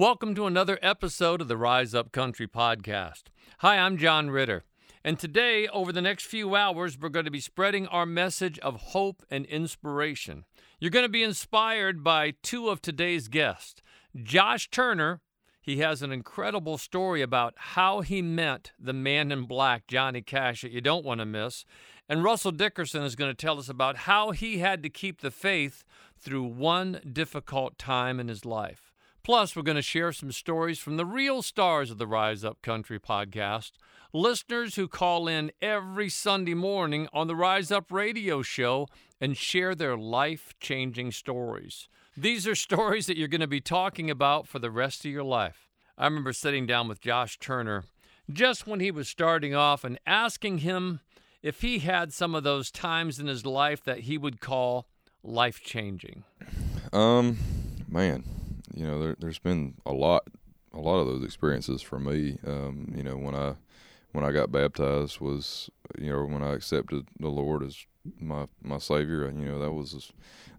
Welcome to another episode of the Rise Up Country podcast. Hi, I'm John Ritter. And today, over the next few hours, we're going to be spreading our message of hope and inspiration. You're going to be inspired by two of today's guests. Josh Turner, he has an incredible story about how he met the man in black, Johnny Cash, that you don't want to miss. And Russell Dickerson is going to tell us about how he had to keep the faith through one difficult time in his life. Plus, we're going to share some stories from the real stars of the Rise Up Country podcast, listeners who call in every Sunday morning on the Rise Up radio show and share their life changing stories. These are stories that you're going to be talking about for the rest of your life. I remember sitting down with Josh Turner just when he was starting off and asking him if he had some of those times in his life that he would call life changing. Um, man, you know, there, has been a lot, a lot of those experiences for me. Um, you know, when I, when I got baptized was, you know, when I accepted the Lord as my my Savior. You know, that was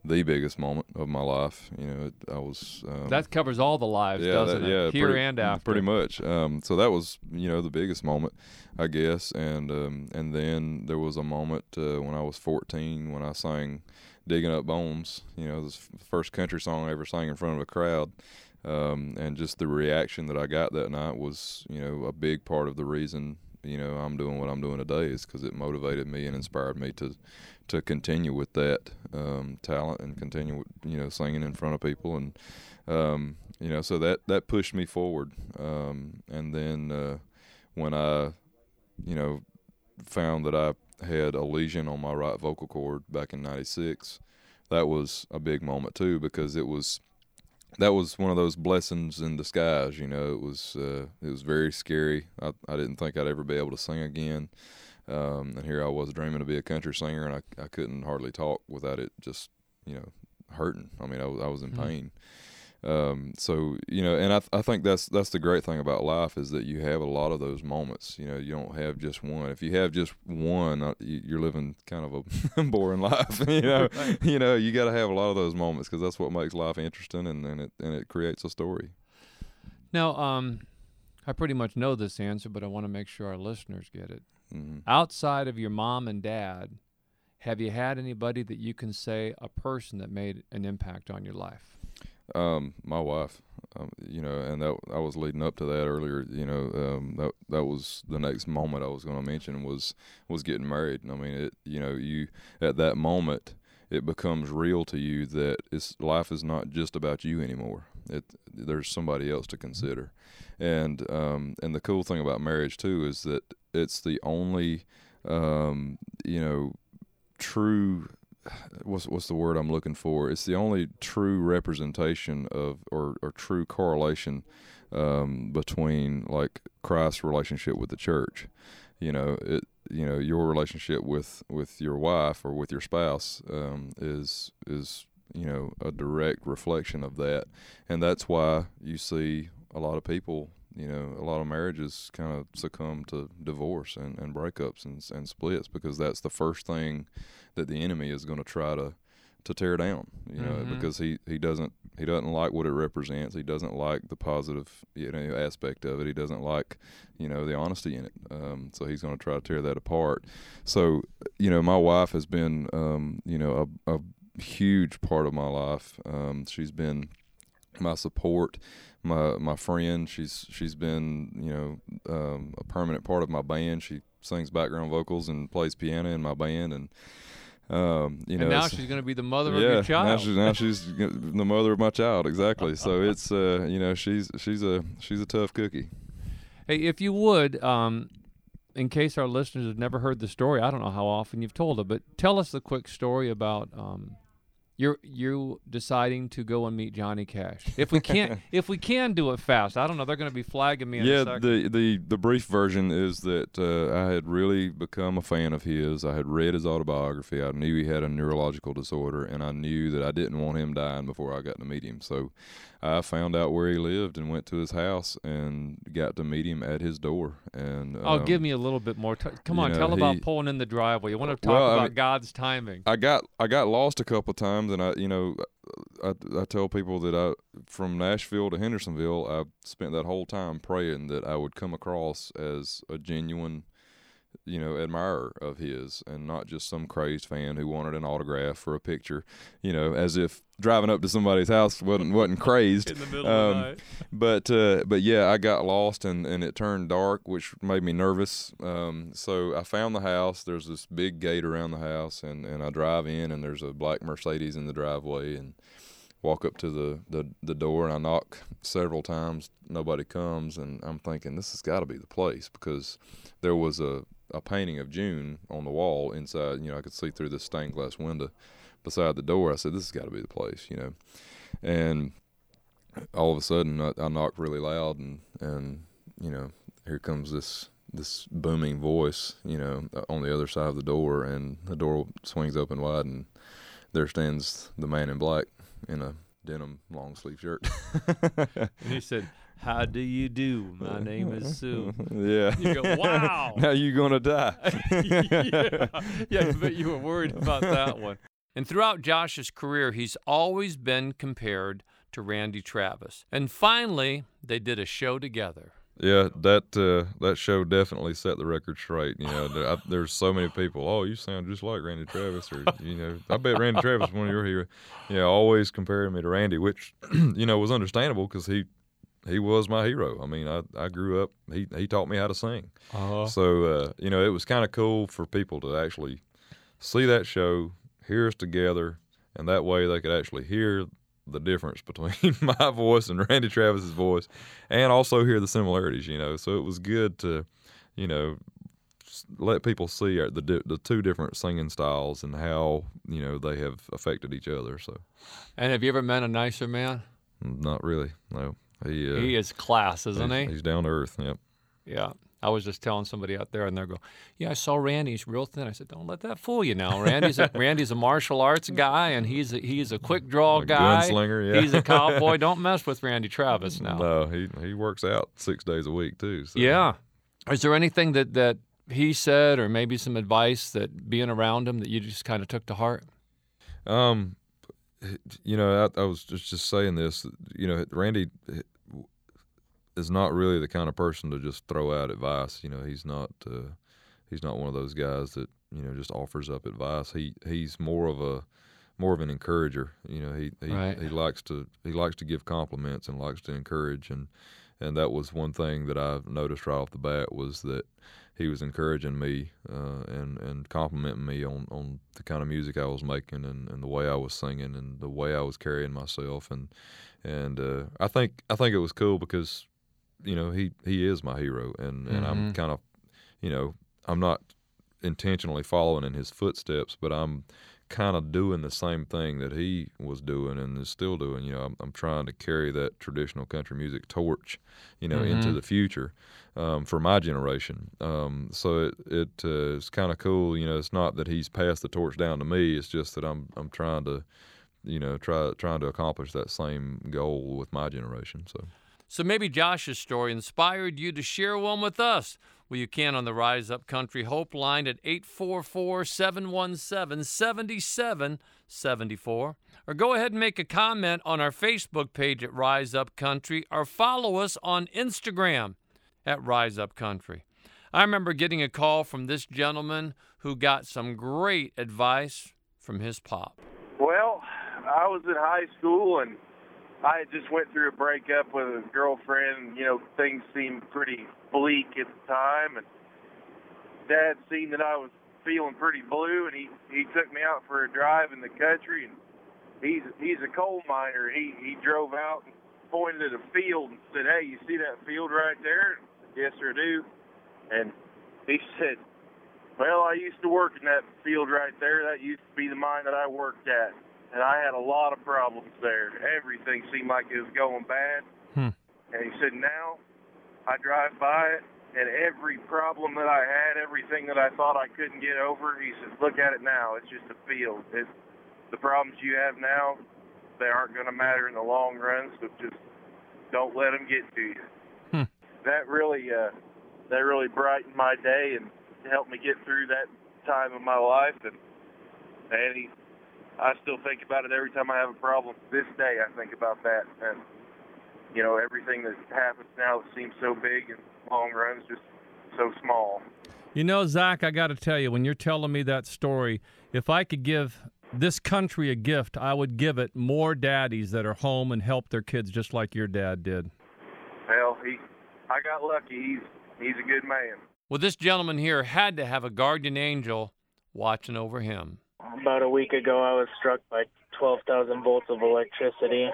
the biggest moment of my life. You know, it, I was. Um, that covers all the lives, yeah, doesn't that, it? Yeah, here pretty, and after. Pretty much. Um, so that was, you know, the biggest moment, I guess. And um, and then there was a moment uh, when I was 14 when I sang "Digging Up Bones." You know, the first country song I ever sang in front of a crowd. Um, and just the reaction that I got that night was, you know, a big part of the reason, you know, I'm doing what I'm doing today is because it motivated me and inspired me to to continue with that um, talent and continue, you know, singing in front of people and, um, you know, so that that pushed me forward. Um, and then uh, when I, you know, found that I had a lesion on my right vocal cord back in '96, that was a big moment too because it was that was one of those blessings in disguise. You know, it was uh, it was very scary. I, I didn't think I'd ever be able to sing again, um, and here I was dreaming to be a country singer, and I I couldn't hardly talk without it just you know hurting. I mean, I was I was in mm-hmm. pain. Um, so you know, and I, th- I think that's that's the great thing about life is that you have a lot of those moments. You know, you don't have just one. If you have just one, uh, you're living kind of a boring life. you know, right. you know, you got to have a lot of those moments because that's what makes life interesting, and, and it and it creates a story. Now, um, I pretty much know this answer, but I want to make sure our listeners get it. Mm-hmm. Outside of your mom and dad, have you had anybody that you can say a person that made an impact on your life? Um, my wife, um, you know, and that I was leading up to that earlier. You know, um, that that was the next moment I was going to mention was was getting married. I mean, it, you know, you at that moment it becomes real to you that it's life is not just about you anymore. It there's somebody else to consider, and um, and the cool thing about marriage too is that it's the only um, you know true what's what's the word I'm looking for? It's the only true representation of or, or true correlation um, between like Christ's relationship with the church. You know, it you know your relationship with with your wife or with your spouse um, is is you know a direct reflection of that, and that's why you see a lot of people you know, a lot of marriages kind of succumb to divorce and, and breakups and, and splits because that's the first thing that the enemy is going to try to to tear down. You know, mm-hmm. because he, he doesn't he doesn't like what it represents. He doesn't like the positive you know aspect of it. He doesn't like you know the honesty in it. Um, so he's going to try to tear that apart. So you know, my wife has been um, you know a, a huge part of my life. Um, she's been my support my my friend. She's she's been you know um, a permanent part of my band. She sings background vocals and plays piano in my band, and um, you know. And now she's going to be the mother yeah, of your child. Now she's now she's the mother of my child. Exactly. So it's uh, you know she's she's a she's a tough cookie. Hey, if you would, um, in case our listeners have never heard the story, I don't know how often you've told it, but tell us the quick story about um, you're you deciding to go and meet Johnny Cash. If we can't, if we can do it fast, I don't know. They're going to be flagging me. yeah, the the the brief version is that uh, I had really become a fan of his. I had read his autobiography. I knew he had a neurological disorder, and I knew that I didn't want him dying before I got to meet him. So I found out where he lived and went to his house and got to meet him at his door. And oh, um, give me a little bit more. T- come on, know, tell he, about pulling in the driveway. You want to talk well, about I mean, God's timing? I got I got lost a couple times and I, you know, I, I tell people that I from Nashville to Hendersonville, I spent that whole time praying that I would come across as a genuine you know, admirer of his and not just some crazed fan who wanted an autograph or a picture, you know, as if driving up to somebody's house wasn't wasn't crazed. In the middle um, of the night. But uh, but yeah, I got lost and, and it turned dark, which made me nervous. Um, so I found the house. There's this big gate around the house, and, and I drive in, and there's a black Mercedes in the driveway, and walk up to the, the, the door and I knock several times. Nobody comes, and I'm thinking this has got to be the place because there was a a painting of June on the wall inside. You know, I could see through this stained glass window beside the door. I said, "This has got to be the place," you know. And all of a sudden, I, I knocked really loud, and and you know, here comes this this booming voice, you know, on the other side of the door, and the door swings open wide, and there stands the man in black in a denim long sleeve shirt. and he said, how do you do? My name is Sue. Yeah. You go, wow. now you're going to die. yeah. yeah, but you were worried about that one. And throughout Josh's career, he's always been compared to Randy Travis. And finally, they did a show together. Yeah, that uh, that show definitely set the record straight. You know, there, I, there's so many people. Oh, you sound just like Randy Travis, or you know, I bet Randy Travis one of your heroes. Yeah, always comparing me to Randy, which you know was understandable because he he was my hero. I mean, I, I grew up. He he taught me how to sing. Uh-huh. So uh, you know, it was kind of cool for people to actually see that show, hear us together, and that way they could actually hear the difference between my voice and Randy Travis's voice, and also hear the similarities. You know, so it was good to, you know, let people see the the two different singing styles and how you know they have affected each other. So, and have you ever met a nicer man? Not really. No. He uh, he is class, isn't he's, he? He's down to earth. Yep. Yeah. I was just telling somebody out there, and they go, "Yeah, I saw Randy. He's real thin." I said, "Don't let that fool you. Now, Randy's a, Randy's a martial arts guy, and he's a, he's a quick draw a guy. Gunslinger, yeah. He's a cowboy. Don't mess with Randy Travis now. No, he he works out six days a week too. So. Yeah. Is there anything that that he said, or maybe some advice that being around him that you just kind of took to heart? Um, you know, I, I was just just saying this. You know, Randy is not really the kind of person to just throw out advice. You know, he's not uh, he's not one of those guys that you know just offers up advice. He he's more of a more of an encourager. You know, he he, right. he likes to he likes to give compliments and likes to encourage and and that was one thing that I noticed right off the bat was that he was encouraging me uh, and and complimenting me on, on the kind of music I was making and, and the way I was singing and the way I was carrying myself and and uh, I think I think it was cool because you know he he is my hero and and mm-hmm. I'm kind of you know I'm not intentionally following in his footsteps but I'm kind of doing the same thing that he was doing and is still doing you know I'm, I'm trying to carry that traditional country music torch you know mm-hmm. into the future um, for my generation um, so it, it uh, it's kind of cool you know it's not that he's passed the torch down to me it's just that I'm I'm trying to you know try trying to accomplish that same goal with my generation so so maybe Josh's story inspired you to share one with us. Well, you can on the Rise Up Country Hope line at 844 717 7774. Or go ahead and make a comment on our Facebook page at Rise Up Country or follow us on Instagram at Rise Up Country. I remember getting a call from this gentleman who got some great advice from his pop. Well, I was in high school and I just went through a breakup with a girlfriend. You know, things seemed pretty bleak at the time, and Dad seen that I was feeling pretty blue, and he he took me out for a drive in the country. And he's he's a coal miner. He he drove out and pointed at a field and said, "Hey, you see that field right there?" Yes, sir, I do. And he said, "Well, I used to work in that field right there. That used to be the mine that I worked at." And I had a lot of problems there. Everything seemed like it was going bad. Hmm. And he said, now I drive by it, and every problem that I had, everything that I thought I couldn't get over, he says, look at it now. It's just a field. It's, the problems you have now, they aren't going to matter in the long run, so just don't let them get to you. Hmm. That really, uh, that really brightened my day and helped me get through that time of my life. And and he I still think about it every time I have a problem. This day, I think about that, and you know, everything that happens now that seems so big and long runs just so small. You know, Zach, I got to tell you, when you're telling me that story, if I could give this country a gift, I would give it more daddies that are home and help their kids just like your dad did. Well, he, I got lucky. He's he's a good man. Well, this gentleman here had to have a guardian angel watching over him. About a week ago, I was struck by 12,000 volts of electricity.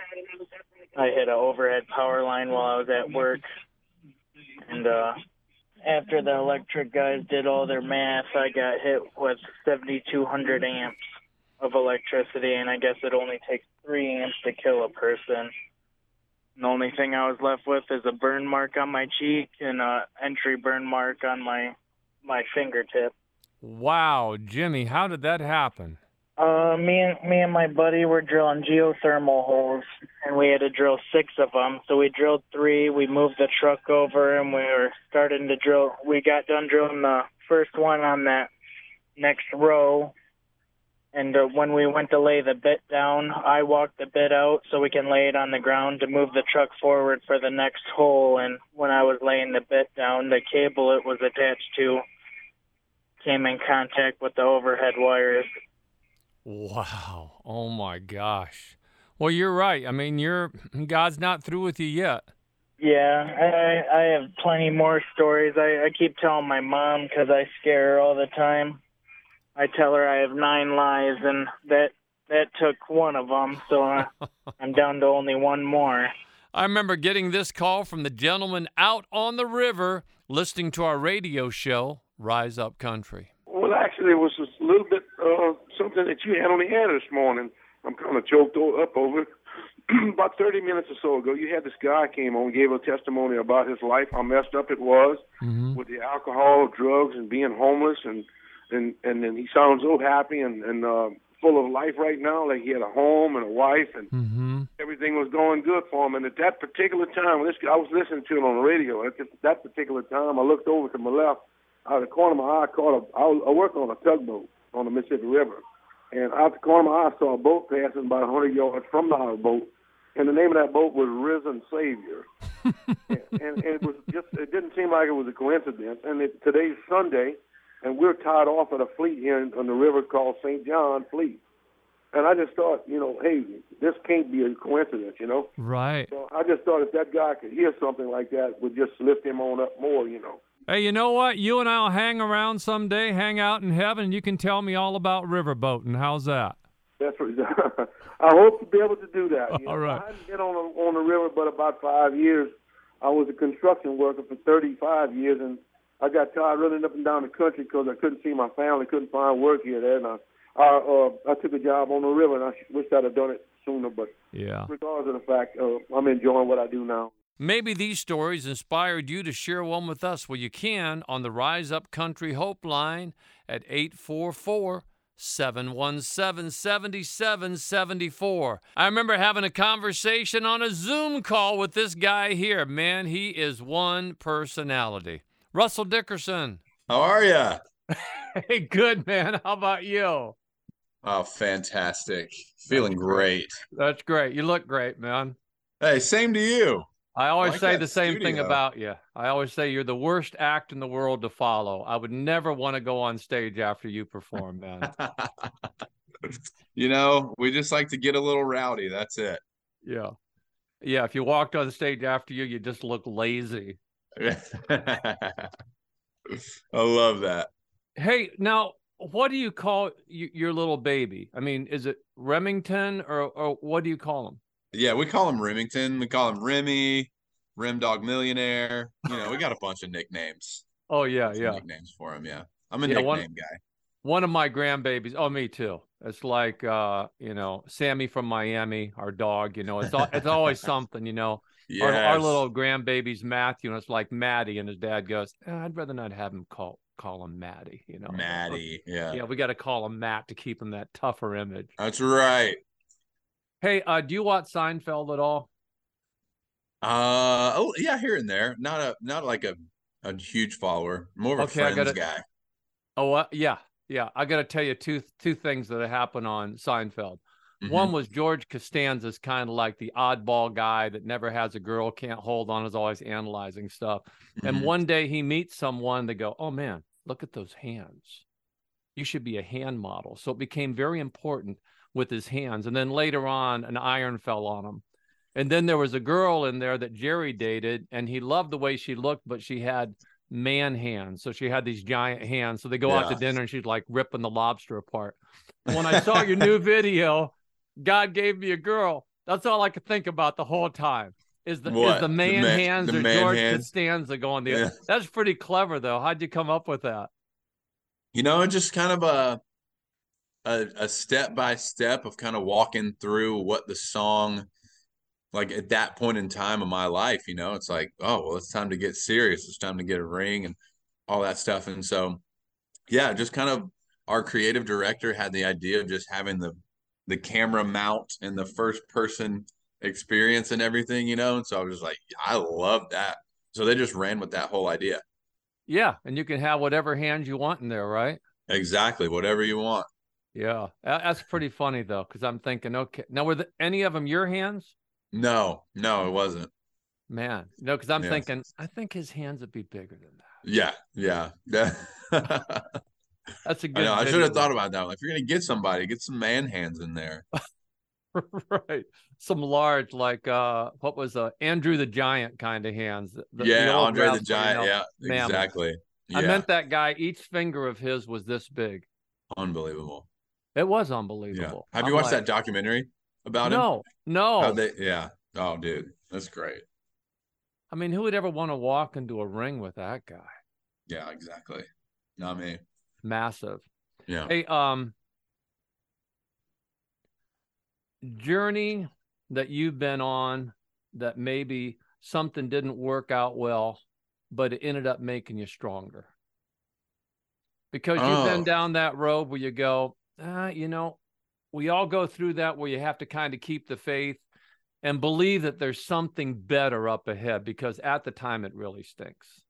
I hit an overhead power line while I was at work, and uh, after the electric guys did all their math, I got hit with 7,200 amps of electricity, and I guess it only takes three amps to kill a person. The only thing I was left with is a burn mark on my cheek and a entry burn mark on my my fingertip. Wow, Jimmy, how did that happen? Uh, me and me and my buddy were drilling geothermal holes, and we had to drill six of them. So we drilled three. We moved the truck over, and we were starting to drill. We got done drilling the first one on that next row, and uh, when we went to lay the bit down, I walked the bit out so we can lay it on the ground to move the truck forward for the next hole. And when I was laying the bit down, the cable it was attached to came in contact with the overhead wires. Wow. Oh my gosh. Well, you're right. I mean, you're God's not through with you yet. Yeah, I I have plenty more stories. I I keep telling my mom because I scare her all the time. I tell her I have nine lives, and that that took one of them, so I, I'm down to only one more. I remember getting this call from the gentleman out on the river listening to our radio show, Rise Up Country. Well, actually, it was a little bit uh, something that you had on the air this morning. I'm kind of choked up over it. about 30 minutes or so ago, you had this guy came on, gave a testimony about his life, how messed up it was mm-hmm. with the alcohol, drugs, and being homeless, and and and then he sounds so happy and and uh, full of life right now. Like he had a home and a wife, and mm-hmm. everything was going good for him. And at that particular time, this I was listening to it on the radio. At that particular time, I looked over to my left. Out of the corner of my eye, I caught a. I, I work on a tugboat on the Mississippi River, and out the corner of my eye, I saw a boat passing about a 100 yards from the boat, and the name of that boat was Risen Savior. and, and, and it was just. It didn't seem like it was a coincidence. And it, today's Sunday and we're tied off at a fleet here on the river called St. John Fleet. And I just thought, you know, hey, this can't be a coincidence, you know. Right. So I just thought if that guy could hear something like that, would just lift him on up more, you know. Hey, you know what? You and I'll hang around someday, hang out in heaven, and you can tell me all about riverboating. How's that? That's what, I hope to be able to do that. You all know, right. I hadn't been on a, on the river but about five years. I was a construction worker for 35 years, and I got tired running up and down the country because I couldn't see my family, couldn't find work here there, and I, I, uh, I took a job on the river, and I wish I'd have done it sooner. But yeah, regardless of the fact, uh, I'm enjoying what I do now. Maybe these stories inspired you to share one with us. Well, you can on the Rise Up Country Hope line at 844 717 7774. I remember having a conversation on a Zoom call with this guy here. Man, he is one personality. Russell Dickerson. How are you? hey, good, man. How about you? Oh, fantastic. Feeling great. That's great. You look great, man. Hey, same to you. I always like say the same studio. thing about you. I always say you're the worst act in the world to follow. I would never want to go on stage after you perform, man. you know, we just like to get a little rowdy. That's it. yeah. Yeah. If you walked on stage after you, you just look lazy. I love that. Hey, now, what do you call your little baby? I mean, is it Remington or, or what do you call him? Yeah, we call him Remington. We call him Remy, Rim Dog Millionaire. You know, we got a bunch of nicknames. Oh, yeah, Some yeah. Nicknames for him. Yeah. I'm a Yeah, nickname one- guy. One of my grandbabies. Oh, me too. It's like, uh, you know, Sammy from Miami, our dog. You know, it's al- it's always something. You know, Yes. our, our little grandbaby's Matthew, and it's like Maddie, and his dad goes, "Eh, "I'd rather not have him call call him Maddie." You know, Maddie. Yeah. Yeah, we got to call him Matt to keep him that tougher image. That's right. Hey, uh, do you watch Seinfeld at all? Uh oh yeah, here and there. Not a not like a a huge follower. More of a Okay, I friends gotta- guy. Oh, uh, yeah. Yeah, I got to tell you two two things that happened on Seinfeld. Mhm. One was George Costanza's kind of like the oddball guy that never has a girl, can't hold on, is always analyzing stuff. And Mhm. one day he meets someone, they go, Oh man, look at those hands. You should be a hand model. So it became very important with his hands. And then later on, an iron fell on him. And then there was a girl in there that Jerry dated, and he loved the way she looked, but she had man hands. So she had these giant hands. So they go out to dinner and she's like ripping the lobster apart. When I saw your new video, God gave me a girl. That's all I could think about the whole time. Is the is What? the The man man- hands the or man George hands? Costanza going the Yeah. That's pretty clever though. How'd you come up with that? You know, it just kind of a a, a step by step of kind of walking through what the song like at that point in time of my life, you know, it's like, oh, well, it's time to get serious. It's time to get a ring and all that stuff. And so, yeah, just kind of our creative director had the idea of just having the the camera mount and the first person experience and everything, you know. And so I was just like, I love that. So they just ran with that whole idea. Yeah, and you can have whatever hand you want in there, right? Exactly, whatever you want. Yeah, that's pretty funny though, because I'm thinking, okay, now were the, any of them your hands? No, no, it wasn't. Man, no, because I'm Yeah. thinking, I think his hands would be bigger than that. Yeah, yeah. yeah. That's a good. know. I should have thought about that. If you're gonna get somebody, get some man hands in there. right. Some large, like uh, what was uh Andrew the Giant kind of hands. The- the yeah, old Andre the Giant. Yeah, exactly. Yeah, I meant that guy. Each finger of his was this big. unbelievable. It was Yeah. unbelievable. Have you I'm watched like, that documentary about him? No, no. They, yeah. Oh, dude, that's great. I mean, who would ever want to walk into a ring with that guy? Yeah, exactly. Not me. Massive. Yeah. Hey, um, journey that you've been on that maybe something didn't work out well, but it ended up making you stronger. Because you've been Oh. down that road where you go, ah, you know, we all go through that where you have to kind of keep the faith and believe that there's something better up ahead because at the time it really stinks.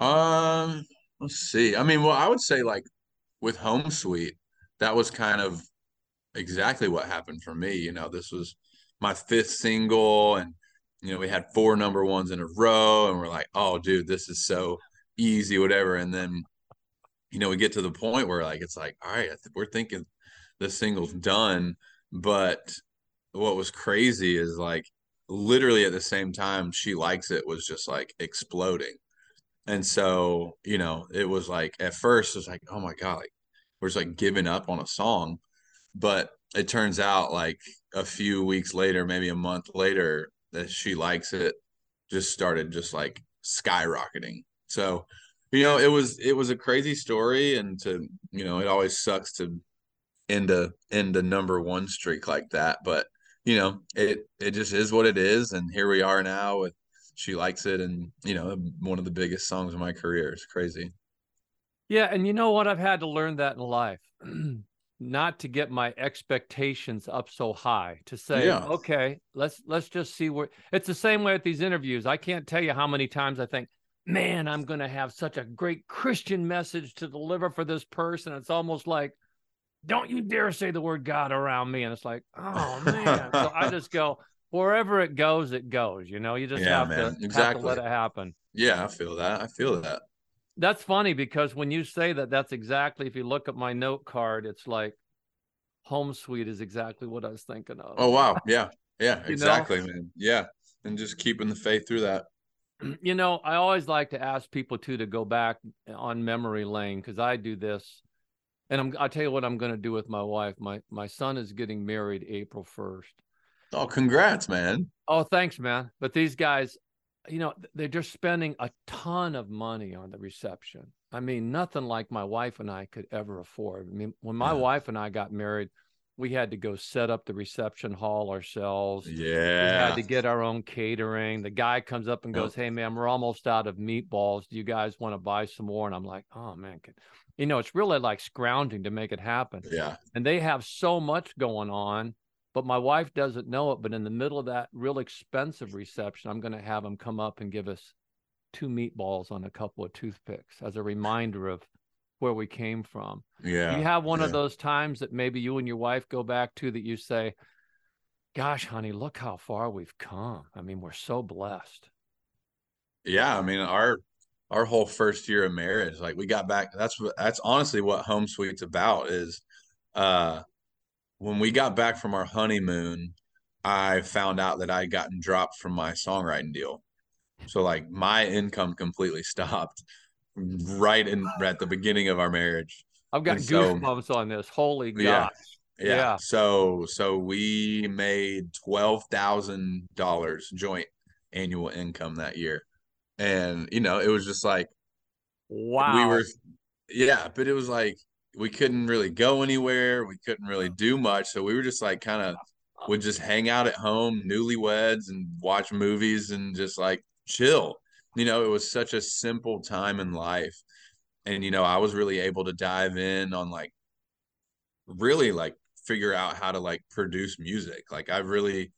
Um, let's see. I mean, well, I would say like with Home Sweet, that was kind of exactly what happened for me. You know, this was my fifth single, and you know, we had four number ones in a row, and we're like, oh, dude, this is so easy, whatever. And then, you know, we get to the point where like it's like, all right, we're thinking this single's done, but what was crazy is like literally at the same time she likes it was just like exploding and so, you know, it was like at first it was like, oh my God, like we're just like giving up on a song. But it turns out like a few weeks later, maybe a month later, that she likes it, just started just like skyrocketing. So, you know, it was it was a crazy story and to, you know, it always sucks to end a end a number one streak like that. But, you know, it it just is what it is. And here we are now with she likes it and you know one of the biggest songs of my career it's crazy Yeah, and you know what? I've had to learn that in life. Not to get my expectations up so high. To say, Yeah. okay, let's let's just see where it's the same way with these interviews. I can't tell you how many times I think, man, I'm gonna have such a great Christian message to deliver for this person. It's almost like, don't you dare say the word God around me. And it's like, oh man. so I just go, wherever it goes, it goes. You know, you just Yeah, have, man. to, have to Exactly. let it happen. yeah i feel that i feel that That's funny because when you say that, that's exactly. If you look at my note card, it's like home sweet is exactly what I was thinking of. oh wow yeah yeah You know? exactly man yeah and just keeping the faith through that you know, I always like to ask people too to go back on memory lane because I do this, and I'm. I'll tell you what I'm going to do with my wife. My my son is getting married April first. oh congrats man Oh, thanks, man. But these guys, you know, they're just spending a ton of money on the reception. I mean, nothing like my wife and I could ever afford. I mean, when my Yeah. wife and I got married, we had to go set up the reception hall ourselves. We yeah had to get our own catering. The guy comes up and goes, "Hey, man, we're almost out of meatballs. Do you guys want to buy some more?" And I'm like, "Oh man, can... you know, it's really like scrounging to make it happen." yeah and they have so much going on but my wife doesn't know it but in the middle of that real expensive reception i'm going to have them come up and give us two meatballs on a couple of toothpicks as a reminder of where we came from. Yeah. you have one yeah. of those times that maybe you and your wife go back to that you say, Gosh, honey, look how far we've come. I mean, we're so blessed. Yeah, I mean our our whole first year of marriage, like we got back. That's what that's honestly what Home Sweet's about. Is uh when we got back from our honeymoon, I found out that I had gotten dropped from my songwriting deal. So like my income completely stopped right in at the beginning of our marriage. I've got And so- goosebumps on this. Holy gosh. Yeah. Yeah. Yeah. So so we made twelve thousand dollars joint annual income that year. And you know, it was just like Wow. we were yeah, but it was like we couldn't really go anywhere. We couldn't really do much. So we were just like kind of would just hang out at home, newlyweds, and watch movies and just like chill. You know, it was such a simple time in life. And, you know, I was really able to dive in on like really like figure out how to like produce music. Like I really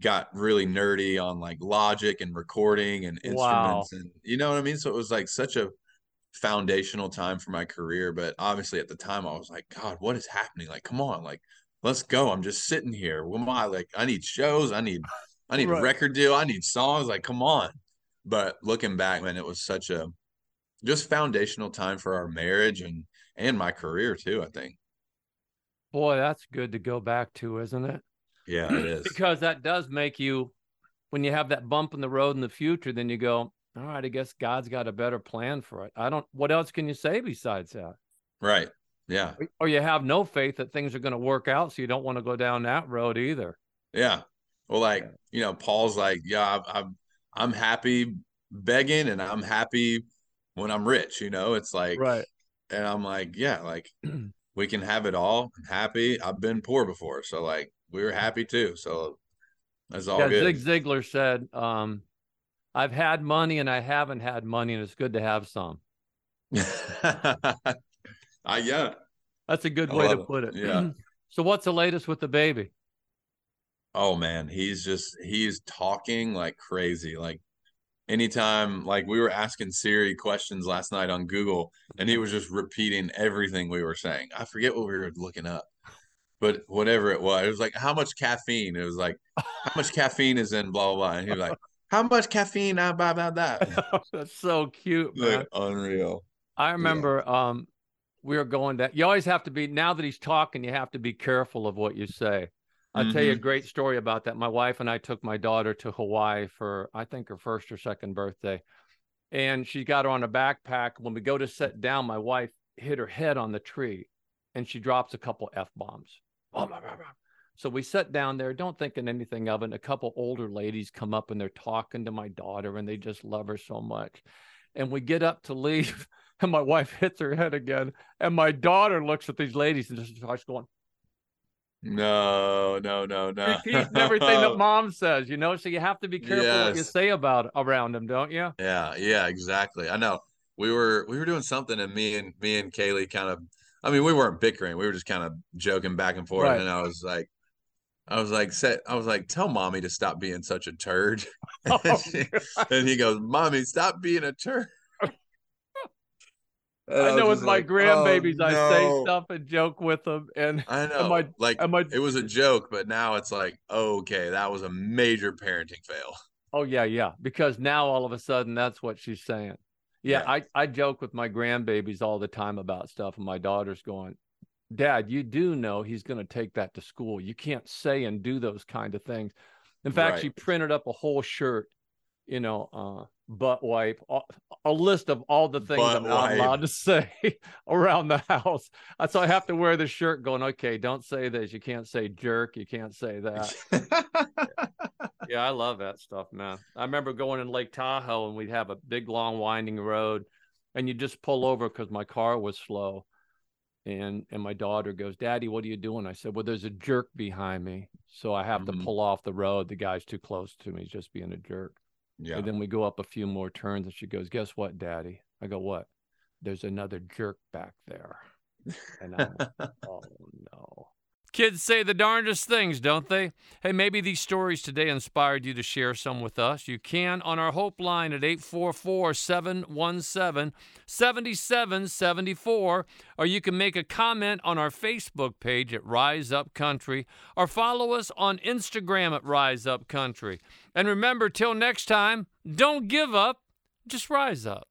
got really nerdy on like logic and recording and Wow. instruments and you know what I mean? So it was like such a foundational time for my career. But obviously at the time I was like, God, what is happening? Like, come on, like let's go. I'm just sitting here. What am I like? I need shows. I need I need Right. a record deal. I need songs. Like, come on. But looking back, man, it was such a just foundational time for our marriage and and my career too, I think. Boy, that's good to go back to, isn't it? Yeah, it is. Because that does make you, when you have that bump in the road in the future, then you go, all right, I guess God's got a better plan for it. I don't, what else can you say besides that? right. Yeah. Or- you have no faith that things are going to work out. So you don't want to go down that road either. Yeah. Well, like, you know, Paul's like, yeah, I- I'm I'm happy begging and I'm happy when I'm rich, you know. It's like Right. and I'm like, yeah, like we can have it all. I'm happy. I've been poor before. So like we were happy too. So that's all yeah. good. Zig Ziglar said, um, I've had money and I haven't had money, and it's good to have some. I yeah. That's a good I way to it. put it. Yeah. so what's the latest with the baby? Oh man, he's just he's talking like crazy. Like anytime like we were asking Siri questions last night on Google and he was just repeating everything we were saying. I forget what we were looking up. But whatever it was, it was like how much caffeine? It was like how much caffeine is in blah blah blah. And he was like, How much caffeine? Ah, blah blah blah. That's so cute, man. like unreal. I remember um we were going down. You always have to be now that he's talking, you have to be careful of what you say. I'll tell you a mm-hmm. great story about that. My wife and I took my daughter to Hawaii for I think her first or second birthday. And she got her on a backpack. When we go to sit down, my wife hit her head on the tree and she drops a couple F bombs. So we sat down there, don't thinking anything of it. And a couple older ladies come up and they're talking to my daughter and they just love her so much. And we get up to leave, and my wife hits her head again. And my daughter looks at these ladies and just starts going, No, no, no, no. repeats everything that mom says, you know. So you have to be careful what you say about around them, don't you? Yeah, yeah, exactly. I know. We were we were doing something and me and me and Kailey kind of I mean, we weren't bickering. We were just kind of joking back and forth. Right. And I was like I was like, set, I was like, tell mommy to stop being such a turd. Oh, and, she- and he goes, Mommy, stop being a turd. And I know with my like, grandbabies, "Oh, I say stuff and joke with them, and I know. my- like my it was a joke, but now it's like, okay, that was a major parenting fail. Oh yeah, yeah. Because now all of a sudden that's what she's saying. Yeah, Yeah. I, I joke with my grandbabies all the time about stuff, and my daughter's going, Dad, you do know he's gonna take that to school. You can't say and do those kind of things. In fact, Right. she printed up a whole shirt, you know, uh, butt wipe, a, list of all the things Butt I'm not wipe. allowed to say around the house. So I have to wear the shirt going, okay, don't say this. You can't say jerk. You can't say that. Yeah, I love that stuff, man. I remember going in Lake Tahoe and we'd have a big, long, winding road, and you just pull over because my car was slow. And and my daughter goes, Daddy, what are you doing? I said, Well, there's a jerk behind me, so I have Mhm. to pull off the road. The guy's too close to me, he's just being a jerk. Yeah. And then we go up a few more turns, and she goes, Guess what, Daddy? I go, What? There's another jerk back there. And I'm like, Oh no. Kids say the darndest things, don't they? Hey, maybe these stories today inspired you to share some with us. You can on our Hope line at 844 717 7774, or you can make a comment on our Facebook page at Rise Up Country, or follow us on Instagram at Rise Up Country. And remember, till next time, don't give up, just rise up.